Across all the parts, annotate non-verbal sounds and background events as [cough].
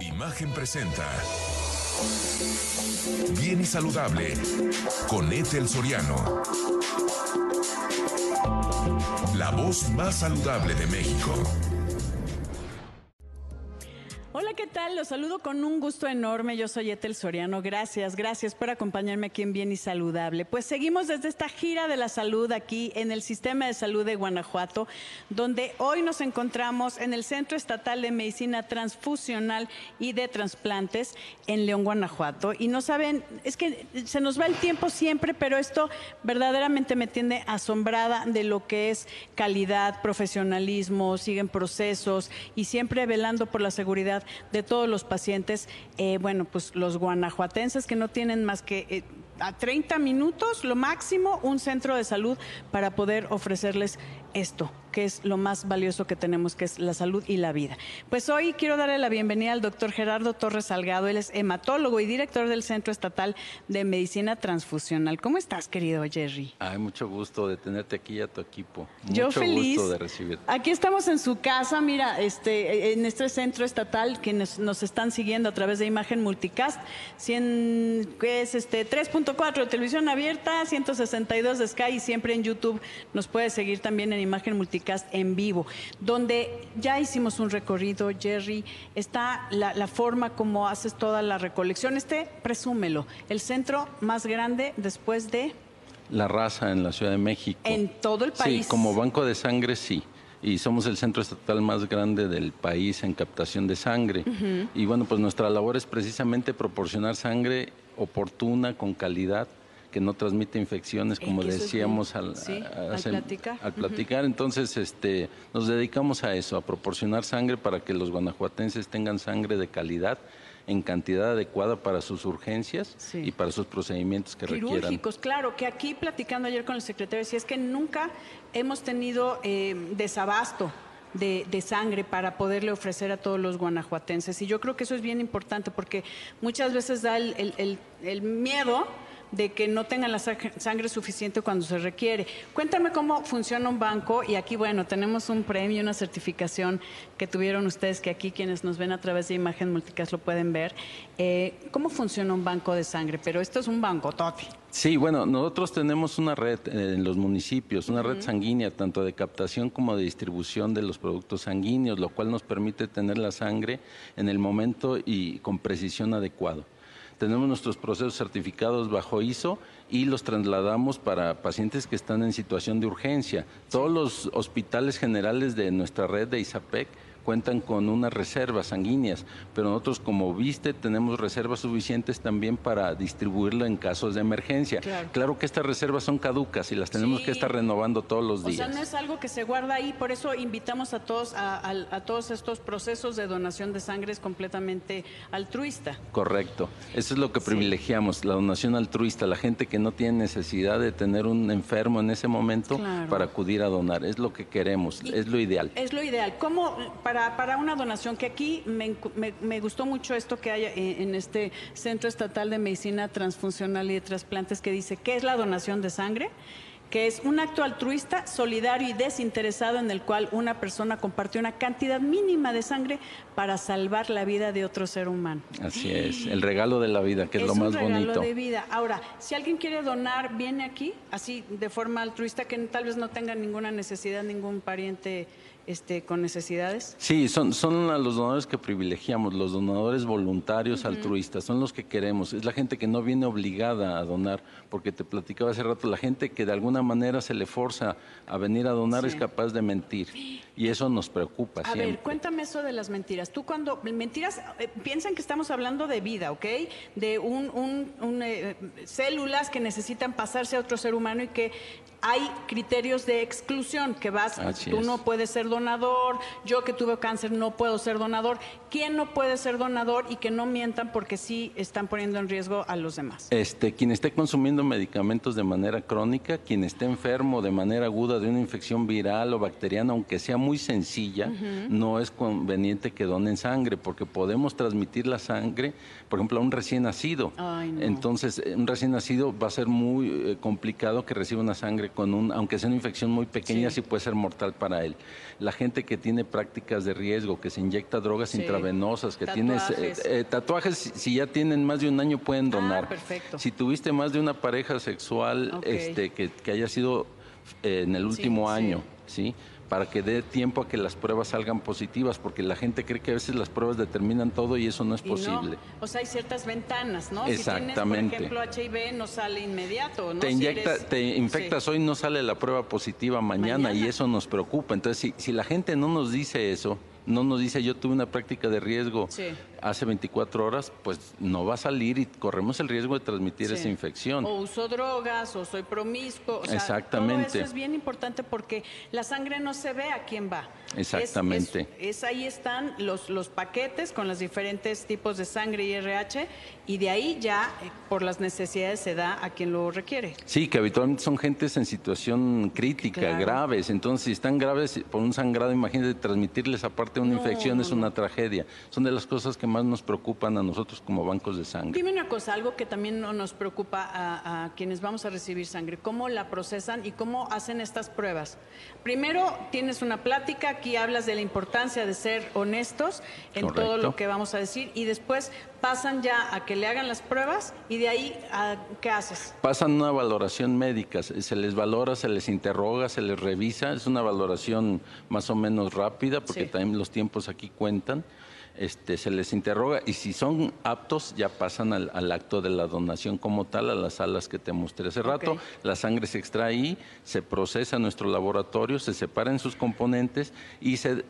Imagen presenta. Bien y saludable con Ethel Soriano. La voz más saludable de México. Tal? Los saludo con un gusto enorme. Yo soy Etel Soriano. Gracias, gracias por acompañarme aquí en Bien y Saludable. Pues seguimos desde esta gira de la salud aquí en el Sistema de Salud de Guanajuato, donde hoy nos encontramos en el Centro Estatal de Medicina Transfusional y de Transplantes en León, Guanajuato. Y no saben, es que se nos va el tiempo siempre, pero esto verdaderamente me tiene asombrada de lo que es calidad, profesionalismo, siguen procesos y siempre velando por la seguridad de todos los pacientes, eh, bueno, pues los guanajuatenses que no tienen más que eh, a 30 minutos, lo máximo, un centro de salud para poder ofrecerles esto, que es lo más valioso que tenemos, que es la salud y la vida. Pues hoy quiero darle la bienvenida al doctor Gerardo Torres Salgado. Él es hematólogo y director del Centro Estatal de Medicina Transfusional. ¿Cómo estás, querido Jerry? Hay mucho gusto de tenerte aquí a tu equipo. Yo mucho feliz. gusto de recibirte. Aquí estamos en su casa, mira, este, en este centro estatal que nos, nos están siguiendo a través de Imagen Multicast, 100, que es este 3.4 de televisión abierta, 162 de Sky y siempre en YouTube nos puede seguir también en Imagen Multicast en vivo, donde ya hicimos un recorrido, Jerry, está la, la forma como haces toda la recolección. Este, presúmelo, el centro más grande después de La raza en la Ciudad de México. en todo el país. Sí, como banco de sangre, sí. Y somos el centro estatal más grande del país en captación de sangre. Y bueno, pues nuestra labor es precisamente proporcionar sangre oportuna, con calidad, que no transmite infecciones, Eh, como decíamos al, Sí, a- al hace- platicar. al platicar. Entonces, este, nos dedicamos a eso, a proporcionar sangre para que los guanajuatenses tengan sangre de calidad en cantidad adecuada para sus urgencias Sí. y para sus procedimientos que requieran. Quirúrgicos, claro, que aquí platicando ayer con el secretario, decía es que nunca hemos tenido eh, desabasto. De, de sangre para poderle ofrecer a todos los guanajuatenses. Y yo creo que eso es bien importante porque muchas veces da el, el- el- el miedo de que no tengan la sa- sangre suficiente cuando se requiere. Cuéntame cómo funciona un banco y aquí, bueno, tenemos un premio, una certificación que tuvieron ustedes, que aquí quienes nos ven a través de Imagen Multicast lo pueden ver. Eh, ¿Cómo funciona un banco de sangre? Pero esto es un banco, Toti. Sí, bueno, nosotros tenemos una red en los municipios, una red sanguínea, tanto de captación como de distribución de los productos sanguíneos, lo cual nos permite tener la sangre en el momento y con precisión adecuado. Tenemos nuestros procesos certificados bajo ISO y los trasladamos para pacientes que están en situación de urgencia. Todos los hospitales generales de nuestra red de ISAPEC cuentan con unas reservas sanguíneas, pero nosotros como viste tenemos reservas suficientes también para distribuirlo en casos de emergencia. Claro. que estas reservas son caducas y las tenemos Sí. que estar renovando todos los O sea, días. no es algo que se guarda ahí, por eso invitamos a todos a, a- a todos estos procesos de donación de sangre es completamente altruista. Correcto. Eso es lo que privilegiamos, la donación altruista, la gente que no tiene necesidad de tener un enfermo en ese momento Claro. para acudir a donar. Es lo que queremos, Y- es lo ideal. Es lo ideal. ¿Cómo, para, para una donación, que aquí me, encu- me- me gustó mucho esto que hay en, en este Centro Estatal de Medicina Transfuncional y de Trasplantes que dice, ¿qué es la donación de sangre? que es un acto altruista, solidario y desinteresado en el cual una persona comparte una cantidad mínima de sangre para salvar la vida de otro ser humano. Así es, el regalo de la vida, que es, lo un más regalo bonito. de vida. Ahora, si alguien quiere donar, viene aquí, así de forma altruista, que tal vez no tenga ninguna necesidad, ningún pariente este, con necesidades. Sí, son, son los donadores que privilegiamos, los donadores voluntarios, altruistas, son los que queremos. Es la gente que no viene obligada a donar, porque te platicaba hace rato, la gente que de alguna manera se le forza a venir a donar Sí. es capaz de mentir. Y eso nos preocupa A siempre. ver, cuéntame eso de las mentiras. Tú cuando mentiras, eh, piensan que estamos hablando de vida, ¿ok? De un, un- un, eh, células que necesitan pasarse a otro ser humano y que hay criterios de exclusión, que vas, Así tú es. no puedes ser donador, yo que tuve cáncer no puedo ser donador. ¿Quién no puede ser donador y que no mientan porque sí están poniendo en riesgo a los demás? Este, quien esté consumiendo medicamentos de manera crónica, quien esté enfermo de manera aguda de una infección viral o bacteriana, aunque sea muy sencilla, no es conveniente que donen sangre, porque podemos transmitir la sangre, por ejemplo, a un recién nacido. Ay, no. Entonces, eh, un recién nacido va a ser muy eh, complicado que reciba una sangre con un, aunque sea una infección muy pequeña, sí, puede ser mortal para él. La gente que tiene prácticas de riesgo, que se inyecta drogas intravenosas, que tiene eh, tatuajes, si ya tienen más de un año pueden ah, donar. perfecto. Si tuviste más de una pareja sexual este, que, haya sido eh, en el último año, ¿sí? Para que dé tiempo a que las pruebas salgan positivas, porque la gente cree que a veces las pruebas determinan todo y eso no es posible. O sea, hay ciertas ventanas, ¿no? Exactamente. Si tienes, por ejemplo, HIV, no sale inmediato, ¿no? Te, inyecta, te infectas hoy, no sale la prueba positiva mañana, y eso nos preocupa. Entonces, si, si la gente no nos dice eso, no nos dice yo tuve una práctica de riesgo hace 24 horas, pues no va a salir y corremos el riesgo de transmitir esa infección. O uso drogas, o soy promiscuo. Exactamente. Todo eso es bien importante porque la sangre no se ve a quién va. Exactamente. Es, ahí están los, los paquetes con los diferentes tipos de sangre y RH y de ahí ya eh, por las necesidades se da a quien lo requiere. Sí, que habitualmente son gentes en situación crítica, graves. Entonces, si están graves por un sangrado, imagínate transmitirles aparte una infección es una tragedia. Son de las cosas que más nos preocupan a nosotros como bancos de sangre. Dime una cosa, algo que también nos preocupa a, quienes vamos a recibir sangre, cómo la procesan y cómo hacen estas pruebas. Primero, tienes una plática, aquí hablas de la importancia de ser honestos en todo lo que vamos a decir y después pasan ya a que le hagan las pruebas y de ahí, ¿qué haces? Pasan una valoración médica, se les valora, se les interroga, se les revisa, es una valoración más o menos rápida porque también los tiempos aquí cuentan. Este, se les interroga y si son aptos ya pasan al, acto de la donación como tal, a las salas que te mostré hace rato. La sangre se extrae ahí, se procesa en nuestro laboratorio, se separa en sus componentes y se,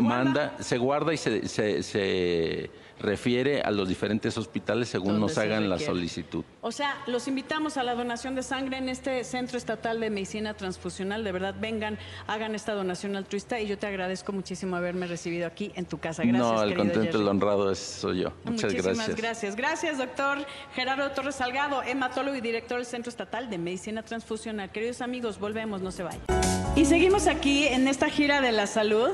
manda, se guarda y se, se refiere a los diferentes hospitales según nos hagan la solicitud. O sea, los invitamos a la donación de sangre en este Centro Estatal de Medicina Transfusional. De verdad, vengan, hagan esta donación altruista y yo te agradezco muchísimo haberme recibido aquí en tu casa. Gracias. No, el contento, el honrado soy yo. Muchas Muchísimas gracias. Gracias, doctor Gerardo Torres Salgado, hematólogo y director del Centro Estatal de Medicina Transfusional. Queridos amigos, volvemos, no se vayan. Y seguimos aquí en esta gira de la salud.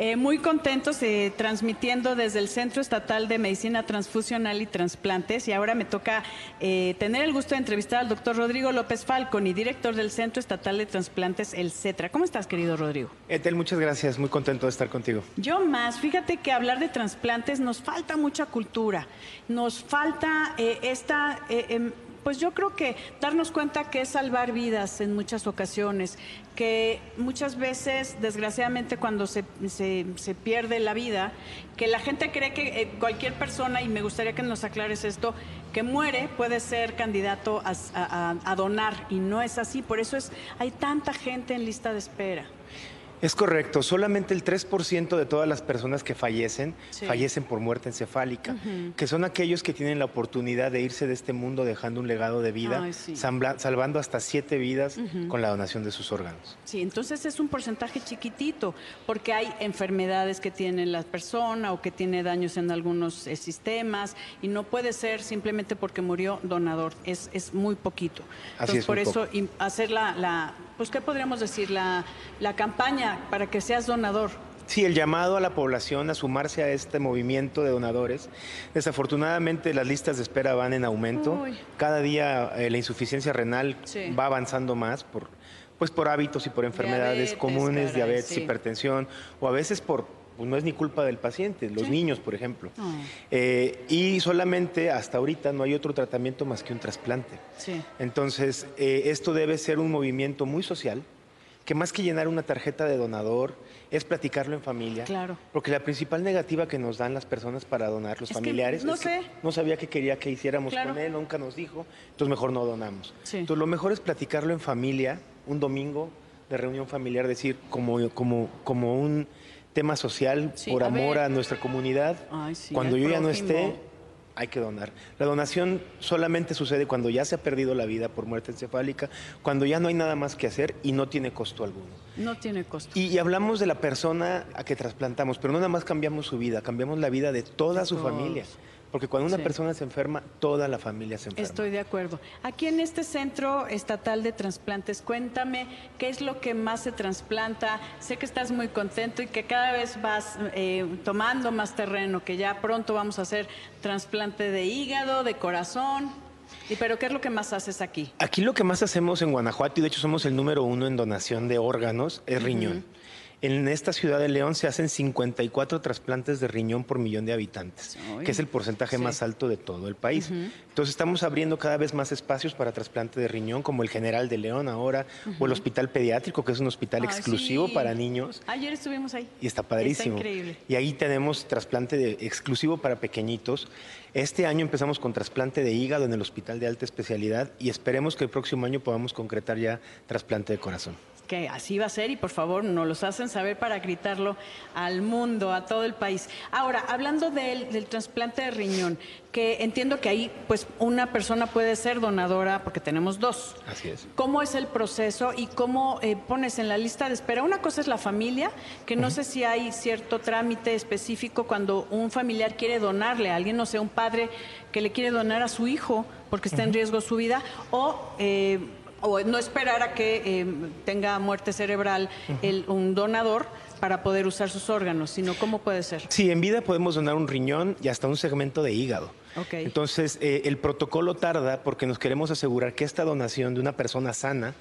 Eh, muy contentos eh, transmitiendo desde el Centro Estatal de Medicina Transfusional y Transplantes y ahora me toca eh, tener el gusto de entrevistar al doctor Rodrigo López Falcón y director del Centro Estatal de Transplantes, el CETRA. ¿Cómo estás, querido Rodrigo? Etel, muchas gracias, muy contento de estar contigo. Yo más, fíjate que hablar de trasplantes nos falta mucha cultura, nos falta esta em, pues yo creo que darnos cuenta que es salvar vidas en muchas ocasiones, que muchas veces, desgraciadamente, cuando se, se, pierde la vida, que la gente cree que eh, cualquier persona, y me gustaría que nos aclares esto, que muere puede ser candidato a, a donar, y no es así. Por eso es, hay tanta gente en lista de espera. Es correcto, solamente el 3% de todas las personas que fallecen fallecen por muerte encefálica, que son aquellos que tienen la oportunidad de irse de este mundo dejando un legado de vida, salvando hasta siete vidas con la donación de sus órganos. Sí, entonces es un porcentaje chiquitito, porque hay enfermedades que tiene la persona o que tiene daños en algunos eh, sistemas y no puede ser simplemente porque murió donador, es, es muy poquito. Entonces, por eso hacer la pues, ¿qué podríamos decir? La, la campaña para que seas donador. Sí, el llamado a la población a sumarse a este movimiento de donadores. Desafortunadamente las listas de espera van en aumento. Cada día eh, la insuficiencia renal va avanzando más por, pues por hábitos y por enfermedades comunes, diabetes, hipertensión, o a veces por pues no es ni culpa del paciente, los niños, por ejemplo. Ah. Eh, y solamente hasta ahorita no hay otro tratamiento más que un trasplante. Entonces, eh, esto debe ser un movimiento muy social, que más que llenar una tarjeta de donador, es platicarlo en familia. Claro. Porque la principal negativa que nos dan las personas para donar, los familiares, no es que no sabía qué quería que hiciéramos con él, nunca nos dijo, entonces mejor no donamos. Entonces lo mejor es platicarlo en familia, un domingo de reunión familiar, decir como, como, como un tema social, por amor a nuestra comunidad. cuando yo ya no esté, hay que donar. La donación solamente sucede cuando ya se ha perdido la vida por muerte encefálica, cuando ya no hay nada más que hacer y no tiene costo alguno. No tiene costo. Y, hablamos de la persona a que trasplantamos, pero no nada más cambiamos su vida, cambiamos la vida de toda su familia. Porque cuando una persona se enferma, toda la familia se enferma. Estoy de acuerdo. Aquí en este Centro Estatal de Transplantes, cuéntame qué es lo que más se trasplanta. Sé que estás muy contento y que cada vez vas eh, tomando más terreno, que ya pronto vamos a hacer trasplante de hígado, de corazón. ¿Y pero qué es lo que más haces aquí? Aquí lo que más hacemos en Guanajuato, y de hecho somos el número uno en donación de órganos, es riñón. En esta ciudad de León se hacen 54 trasplantes de riñón por millón de habitantes, que es el porcentaje más alto de todo el país. Entonces estamos abriendo cada vez más espacios para trasplante de riñón, como el General de León ahora, o el Hospital Pediátrico, que es un hospital exclusivo para niños. Ayer estuvimos ahí. Y está padrísimo. Está increíble. Y ahí tenemos trasplante exclusivo para pequeñitos. Este año empezamos con trasplante de hígado en el Hospital de Alta Especialidad y esperemos que el próximo año podamos concretar ya trasplante de corazón que así va a ser y por favor nos los hacen saber para gritarlo al mundo, a todo el país. Ahora, hablando del, del trasplante de riñón, que entiendo que ahí pues una persona puede ser donadora porque tenemos dos. Así es. ¿Cómo es el proceso y cómo eh, pones en la lista de espera? Una cosa es la familia, que no sé si hay cierto trámite específico cuando un familiar quiere donarle a alguien, no sé, un padre que le quiere donar a su hijo porque está en riesgo su vida, o eh, o no esperar a que eh, tenga muerte cerebral el, un donador para poder usar sus órganos, sino cómo puede ser. Sí, en vida podemos donar un riñón y hasta un segmento de hígado. Okay. Entonces, eh, el protocolo tarda porque nos queremos asegurar que esta donación de una persona sana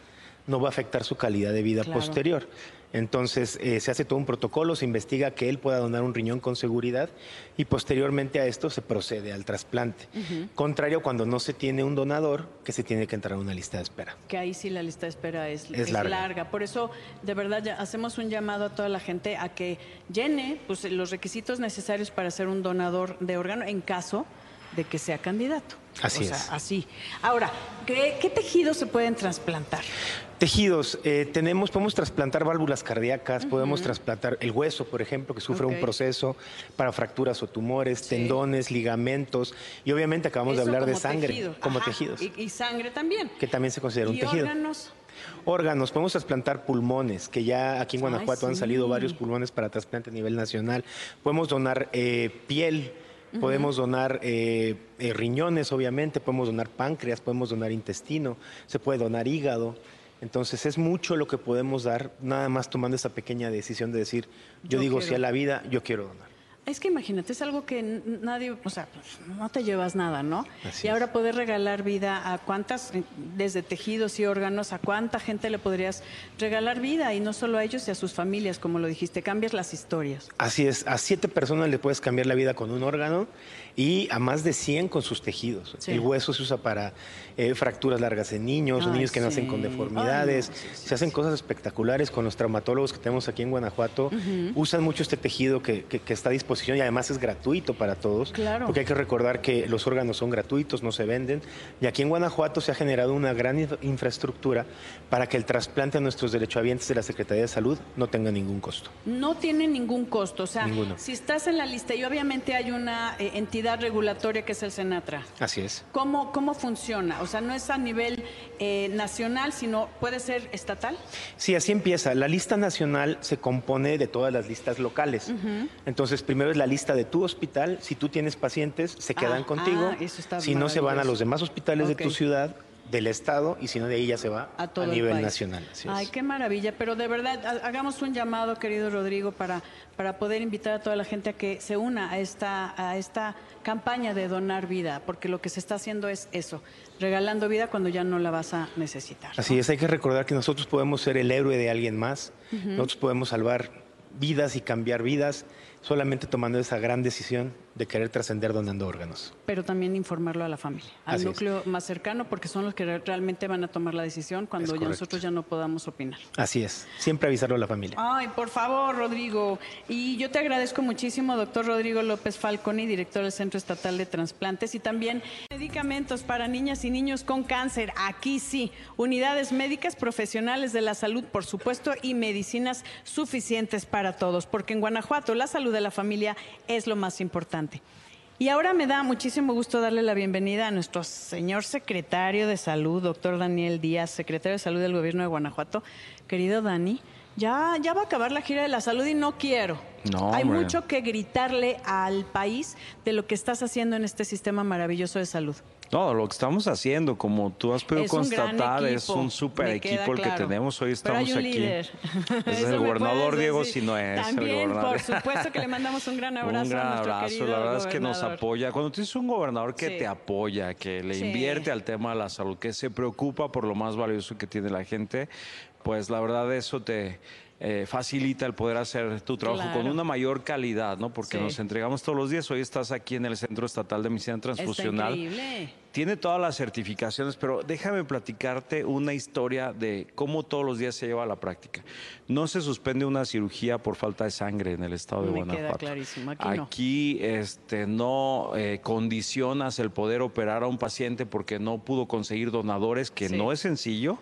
no va a afectar su calidad de vida posterior. Entonces eh, se hace todo un protocolo, se investiga que él pueda donar un riñón con seguridad y posteriormente a esto se procede al trasplante. Contrario cuando no se tiene un donador, que se tiene que entrar a una lista de espera. Que ahí sí la lista de espera es, larga. Por eso, de verdad, ya hacemos un llamado a toda la gente a que llene pues, los requisitos necesarios para ser un donador de órgano en caso de que sea candidato. Así es. Así. Ahora, ¿qué, tejidos se pueden trasplantar? Tejidos, eh, tenemos, podemos trasplantar válvulas cardíacas, podemos trasplantar el hueso, por ejemplo, que sufre un proceso para fracturas o tumores, tendones, ligamentos, y obviamente acabamos de hablar de sangre, como tejidos. Y, sangre también. Que también se considera un tejido. órganos? Órganos, podemos trasplantar pulmones, que ya aquí en Guanajuato han salido varios pulmones para trasplante a nivel nacional. Podemos donar eh, piel, Podemos donar eh, eh, riñones, obviamente, podemos donar páncreas, podemos donar intestino, se puede donar hígado. Entonces es mucho lo que podemos dar, nada más tomando esa pequeña decisión de decir, yo, digo si a la vida, yo quiero donar. Es que imagínate, es algo que nadie, o sea, pues, no te llevas nada, ¿no? y ahora poder regalar vida a cuántas, eh, desde tejidos y órganos, a cuánta gente le podrías regalar vida y no solo a ellos y a sus familias, como lo dijiste, cambias las historias. Así es, a siete personas le puedes cambiar la vida con un órgano y a más de 100 con sus tejidos. El hueso se usa para eh, fracturas largas en niños, o niños que nacen con deformidades. se hacen cosas espectaculares con los traumatólogos que tenemos aquí en Guanajuato. Usan mucho este tejido que, está a disposición y además es gratuito para todos. Claro. Porque hay que recordar que los órganos son gratuitos, no se venden. Y aquí en Guanajuato se ha generado una gran infraestructura para que el trasplante a nuestros derechohabientes de la Secretaría de Salud no tenga ningún costo. No tiene ningún costo. O sea, si estás en la lista y obviamente hay una eh, entidad regulatoria que es el Senatra. Así es. ¿Cómo, cómo funciona? O sea, no es a nivel eh, nacional, sino puede ser estatal. Sí, así empieza. La lista nacional se compone de todas las listas locales. Entonces, primero es la lista de tu hospital. Si tú tienes pacientes, se quedan ah, contigo. Ah, si no, se van a los demás hospitales de tu ciudad del Estado y si no de ahí ya se va a, nivel nacional. Ay, qué maravilla, pero de verdad hagamos un llamado, querido Rodrigo, para, para poder invitar a toda la gente a que se una a esta, a esta campaña de donar vida, porque lo que se está haciendo es eso, regalando vida cuando ya no la vas a necesitar. Así es, hay que recordar que nosotros podemos ser el héroe de alguien más, nosotros podemos salvar vidas y cambiar vidas solamente tomando esa gran decisión de querer trascender donando órganos. Pero también informarlo a la familia, al núcleo más cercano, porque son los que realmente van a tomar la decisión cuando ya nosotros ya no podamos opinar. Así es, siempre avisarlo a la familia. Ay, por favor, Rodrigo. Y yo te agradezco muchísimo, doctor Rodrigo López Falconi, director del Centro Estatal de Transplantes, y también medicamentos para niñas y niños con cáncer. Aquí sí, unidades médicas profesionales de la salud, por supuesto, y medicinas suficientes para todos, porque en Guanajuato la salud de la familia es lo más importante. Y ahora me da muchísimo gusto darle la bienvenida a nuestro señor secretario de Salud, doctor Daniel Díaz, secretario de Salud del Gobierno de Guanajuato. Querido Dani, ya, ya va a acabar la gira de la salud y no quiero No, Hay mucho que gritarle al país de lo que estás haciendo en este sistema maravilloso de salud. No, lo que estamos haciendo, como tú has podido constatar, es un super equipo el que tenemos. Hoy estamos aquí. [laughs] Es el gobernador Diego Sinoé. También, por supuesto que le mandamos un gran [laughs] abrazo. Un gran abrazo, la verdad es que nos apoya. Cuando tienes un gobernador que te apoya, que le invierte al tema de la salud, que se preocupa por lo más valioso que tiene la gente, pues la verdad eso te eh, facilita el poder hacer tu trabajo con una mayor calidad, ¿no? Porque nos entregamos todos los días. Hoy estás aquí en el Centro Estatal de Medicina Transfusional. Está increíble tiene todas las certificaciones, pero déjame platicarte una historia de cómo todos los días se lleva a la práctica. No se suspende una cirugía por falta de sangre en el estado de Me Guanajuato. Queda clarísimo. Aquí, Aquí no, este, no eh, condicionas el poder operar a un paciente porque no pudo conseguir donadores, que no es sencillo.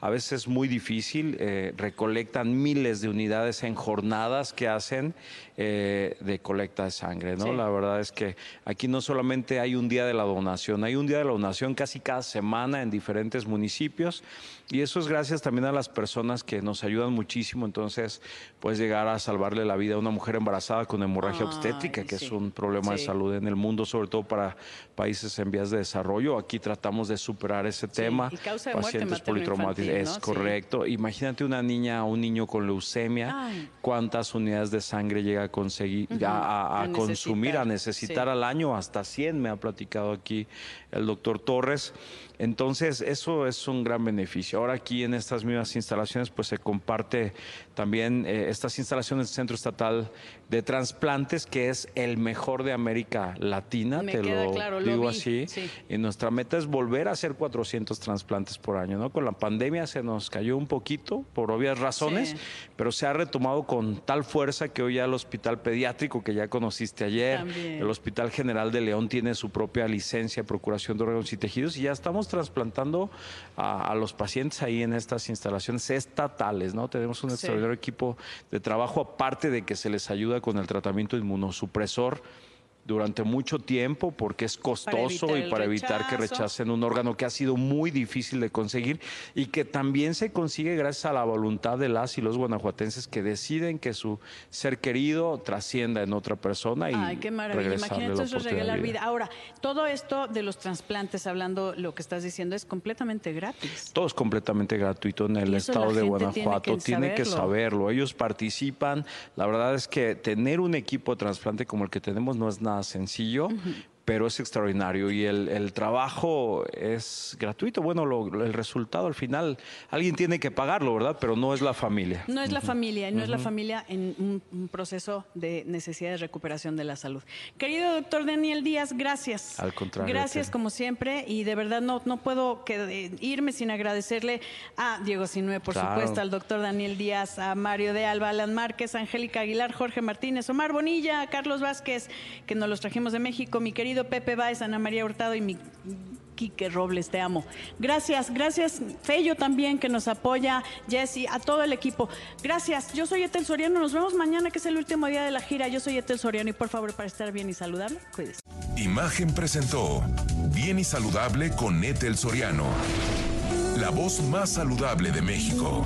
A veces es muy difícil. Eh, recolectan miles de unidades en jornadas que hacen eh, de colecta de sangre. ¿no? La verdad es que aquí no solamente hay un día de la donación, hay un día de la Donación casi cada semana en diferentes municipios y eso es gracias también a las personas que nos ayudan muchísimo. Entonces, puedes llegar a salvarle la vida a una mujer embarazada con hemorragia obstétrica, que es un problema de salud en el mundo, sobre todo para países en vías de desarrollo. Aquí tratamos de superar ese tema. Y causa de Pacientes politraumáticos. Es correcto. Imagínate una niña o un niño con leucemia, cuántas unidades de sangre llega a conseguir, a, consumir, a necesitar al año, hasta 100 me ha platicado aquí el doctor Torres. Entonces, eso es un gran beneficio. Ahora aquí en estas mismas instalaciones, pues se comparte también eh, estas instalaciones del Centro Estatal de Transplantes, que es el mejor de América Latina, te lo digo así. Y nuestra meta es volver a hacer 400 trasplantes por año, ¿no? Con la pandemia se nos cayó un poquito, por obvias razones, pero se ha retomado con tal fuerza que hoy ya el Hospital Pediátrico, que ya conociste ayer, el Hospital General de León tiene su propia licencia de procuración de órganos y tejidos y ya estamos trasplantando a, los pacientes ahí en estas instalaciones estatales, ¿no? Tenemos un extraordinario equipo de trabajo, aparte de que se les ayuda con el tratamiento inmunosupresor durante mucho tiempo porque es costoso y para evitar que rechacen un órgano que ha sido muy difícil de conseguir y que también se consigue gracias a la voluntad de las y los guanajuatenses que deciden que su ser querido trascienda en otra persona y Ay, qué maravilla. Imagínate eso regalar vida. Ahora, todo esto de los trasplantes, hablando lo que estás diciendo, es completamente gratis. Todo es completamente gratuito en el estado de Guanajuato. Tiene que, saberlo. Ellos participan. La verdad es que tener un equipo de trasplante como el que tenemos no es nada sencillo, pero es extraordinario y el, el trabajo es gratuito. Bueno, el resultado al final, alguien tiene que pagarlo, ¿verdad? Pero no es la familia. No es la familia, no es la familia en un, proceso de necesidad de recuperación de la salud. Querido doctor Daniel Díaz, gracias. Al contrario. Gracias como siempre y de verdad no, no puedo irme sin agradecerle a Diego Sinue, por supuesto, al doctor Daniel Díaz, a Mario de Alba, Alan Márquez, Angélica Aguilar, Jorge Martínez, Omar Bonilla, Carlos Vázquez, que nos los trajimos de México, mi querido Pepe Báez, Ana María Hurtado y mi Quique Robles, te amo. Gracias, gracias Fello también que nos apoya, Jesse, a todo el equipo. Gracias, yo soy Etel Soriano, nos vemos mañana que es el último día de la gira. Yo soy Etel Soriano y por favor para estar bien y saludable, cuídese. Imagen presentó Bien y Saludable con Etel Soriano, la voz más saludable de México.